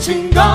Tchim, tchim,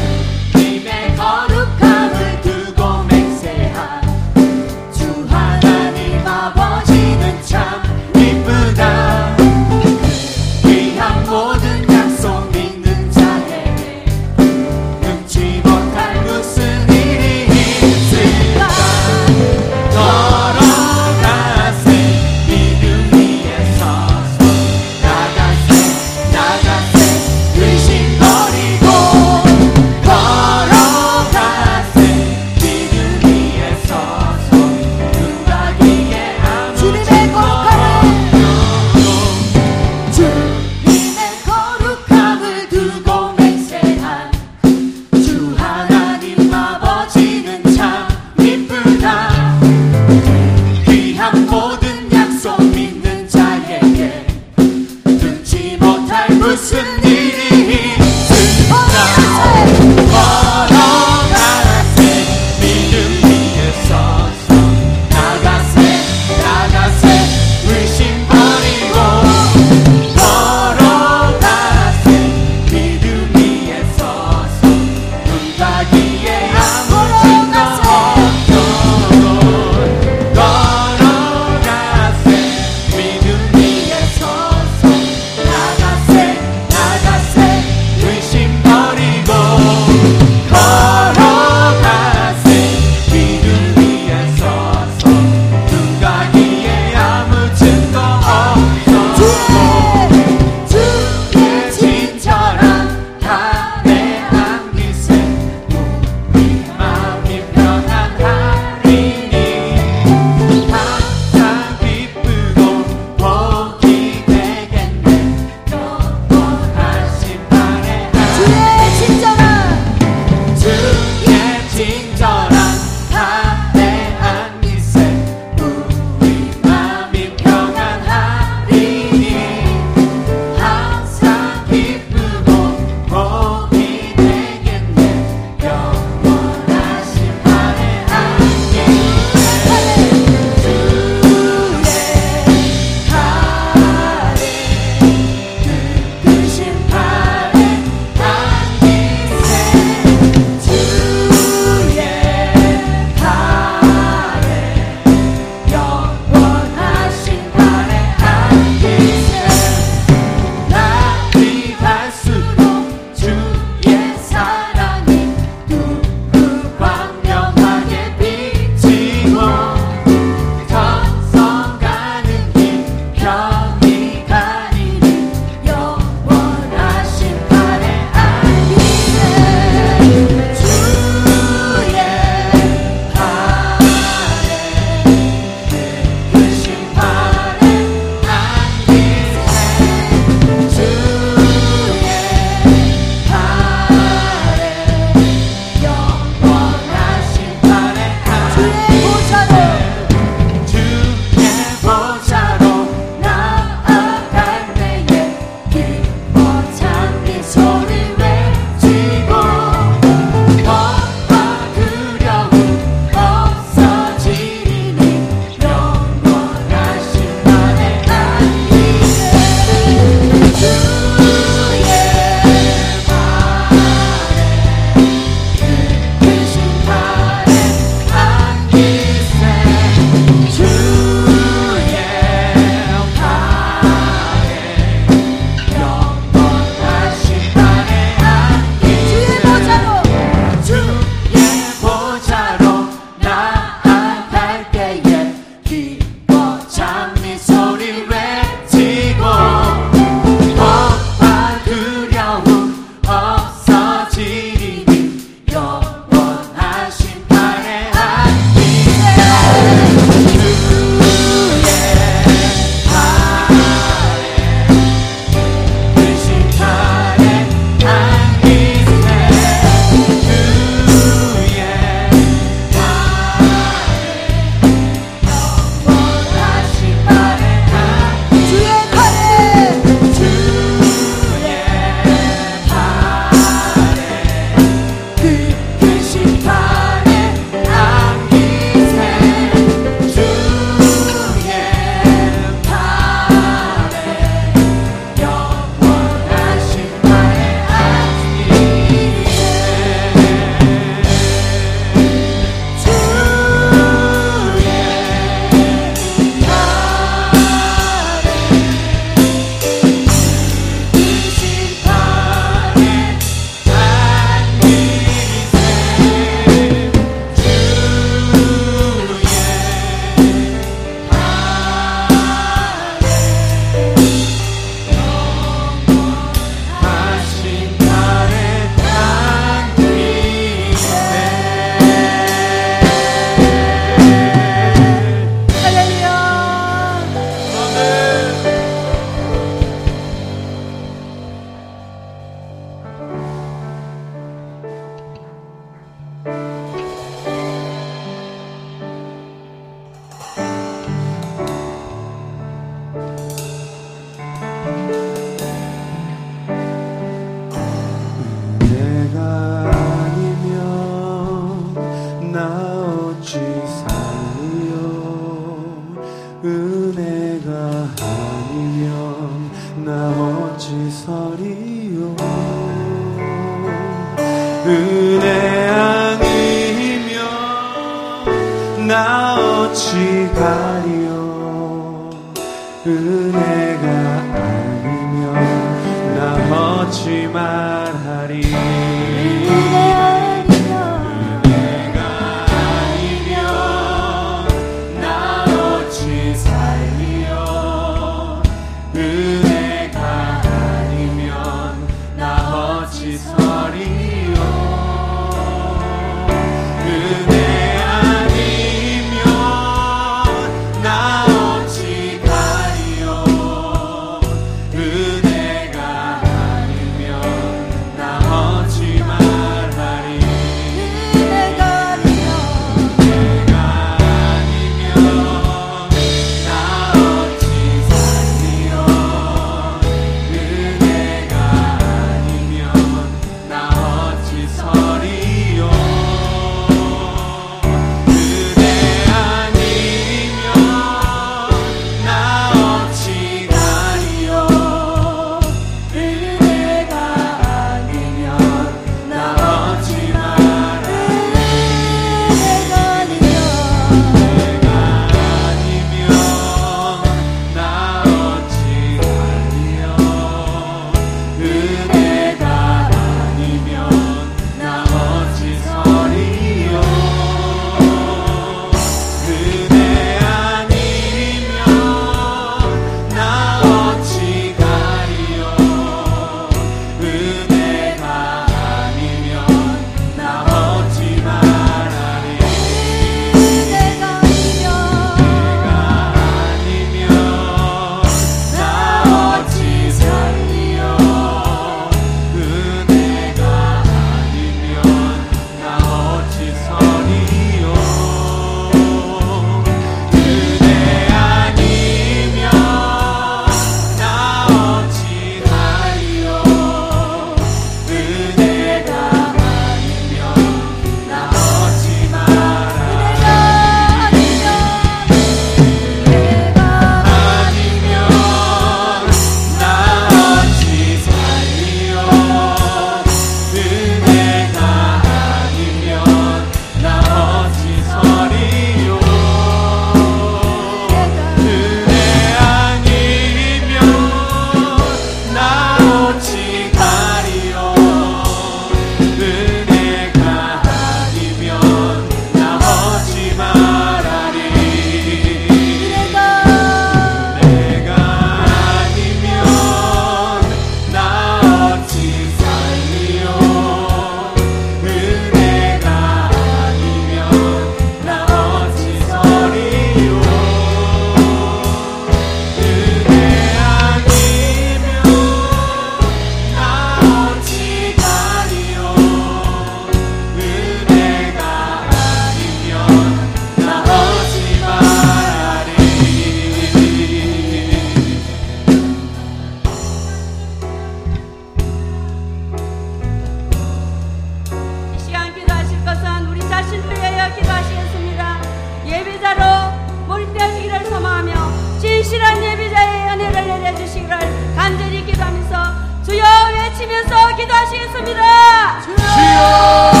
기도하시겠습니다. 주여!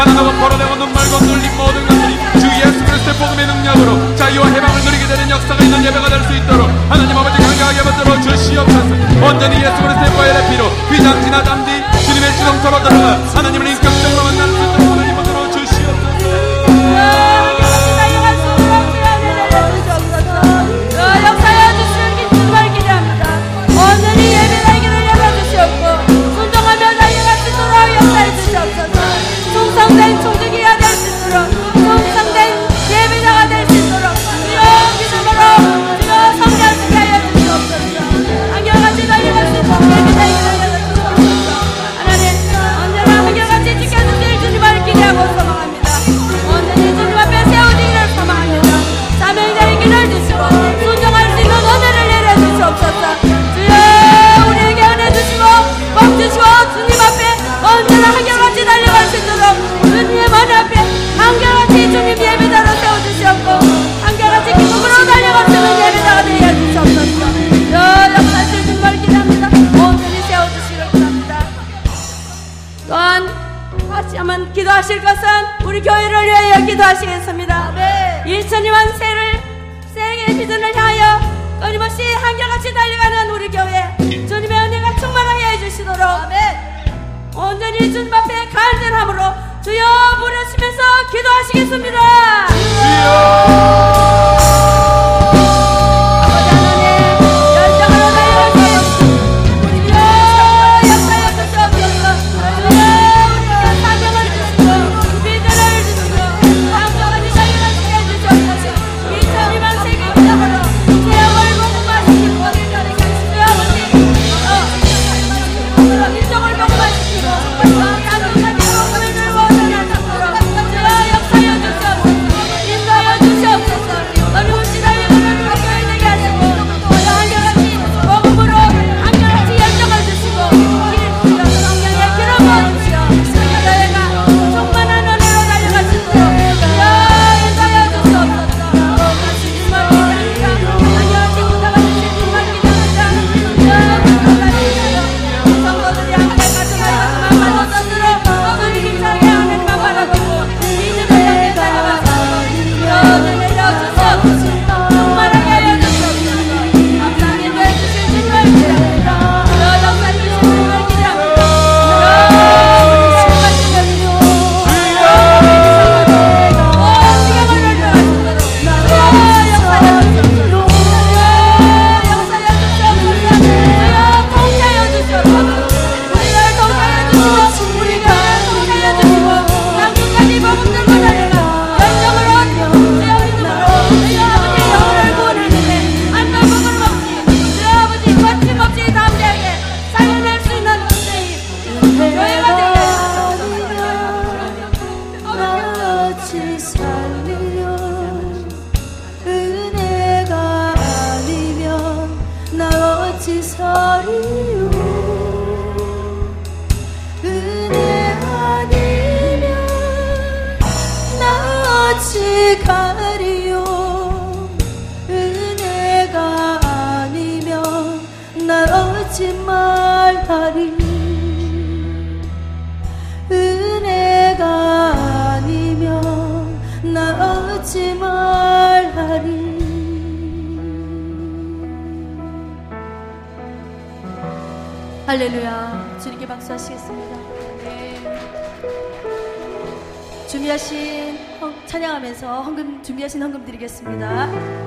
가난하고 벌어내고 눈말고 눌린 모든 것들이 주 예수 그리스도의 복음의 능력으로 자유와 해방을 누리게 되는 역사가 있는 예배가 될 수 있도록 하나님 아버지 강하게 만들어 주시옵소서. 온전히 예수 그리스도의 보혈의 피로 휘장지나 담디 주님의 지성처로 들어가 하나님을 인격적으로 하시겠습니다. 할렐루야. 주님께 박수하시겠습니다. 네. 준비하신 찬양하면서 헌금 준비하신 헌금 드리겠습니다.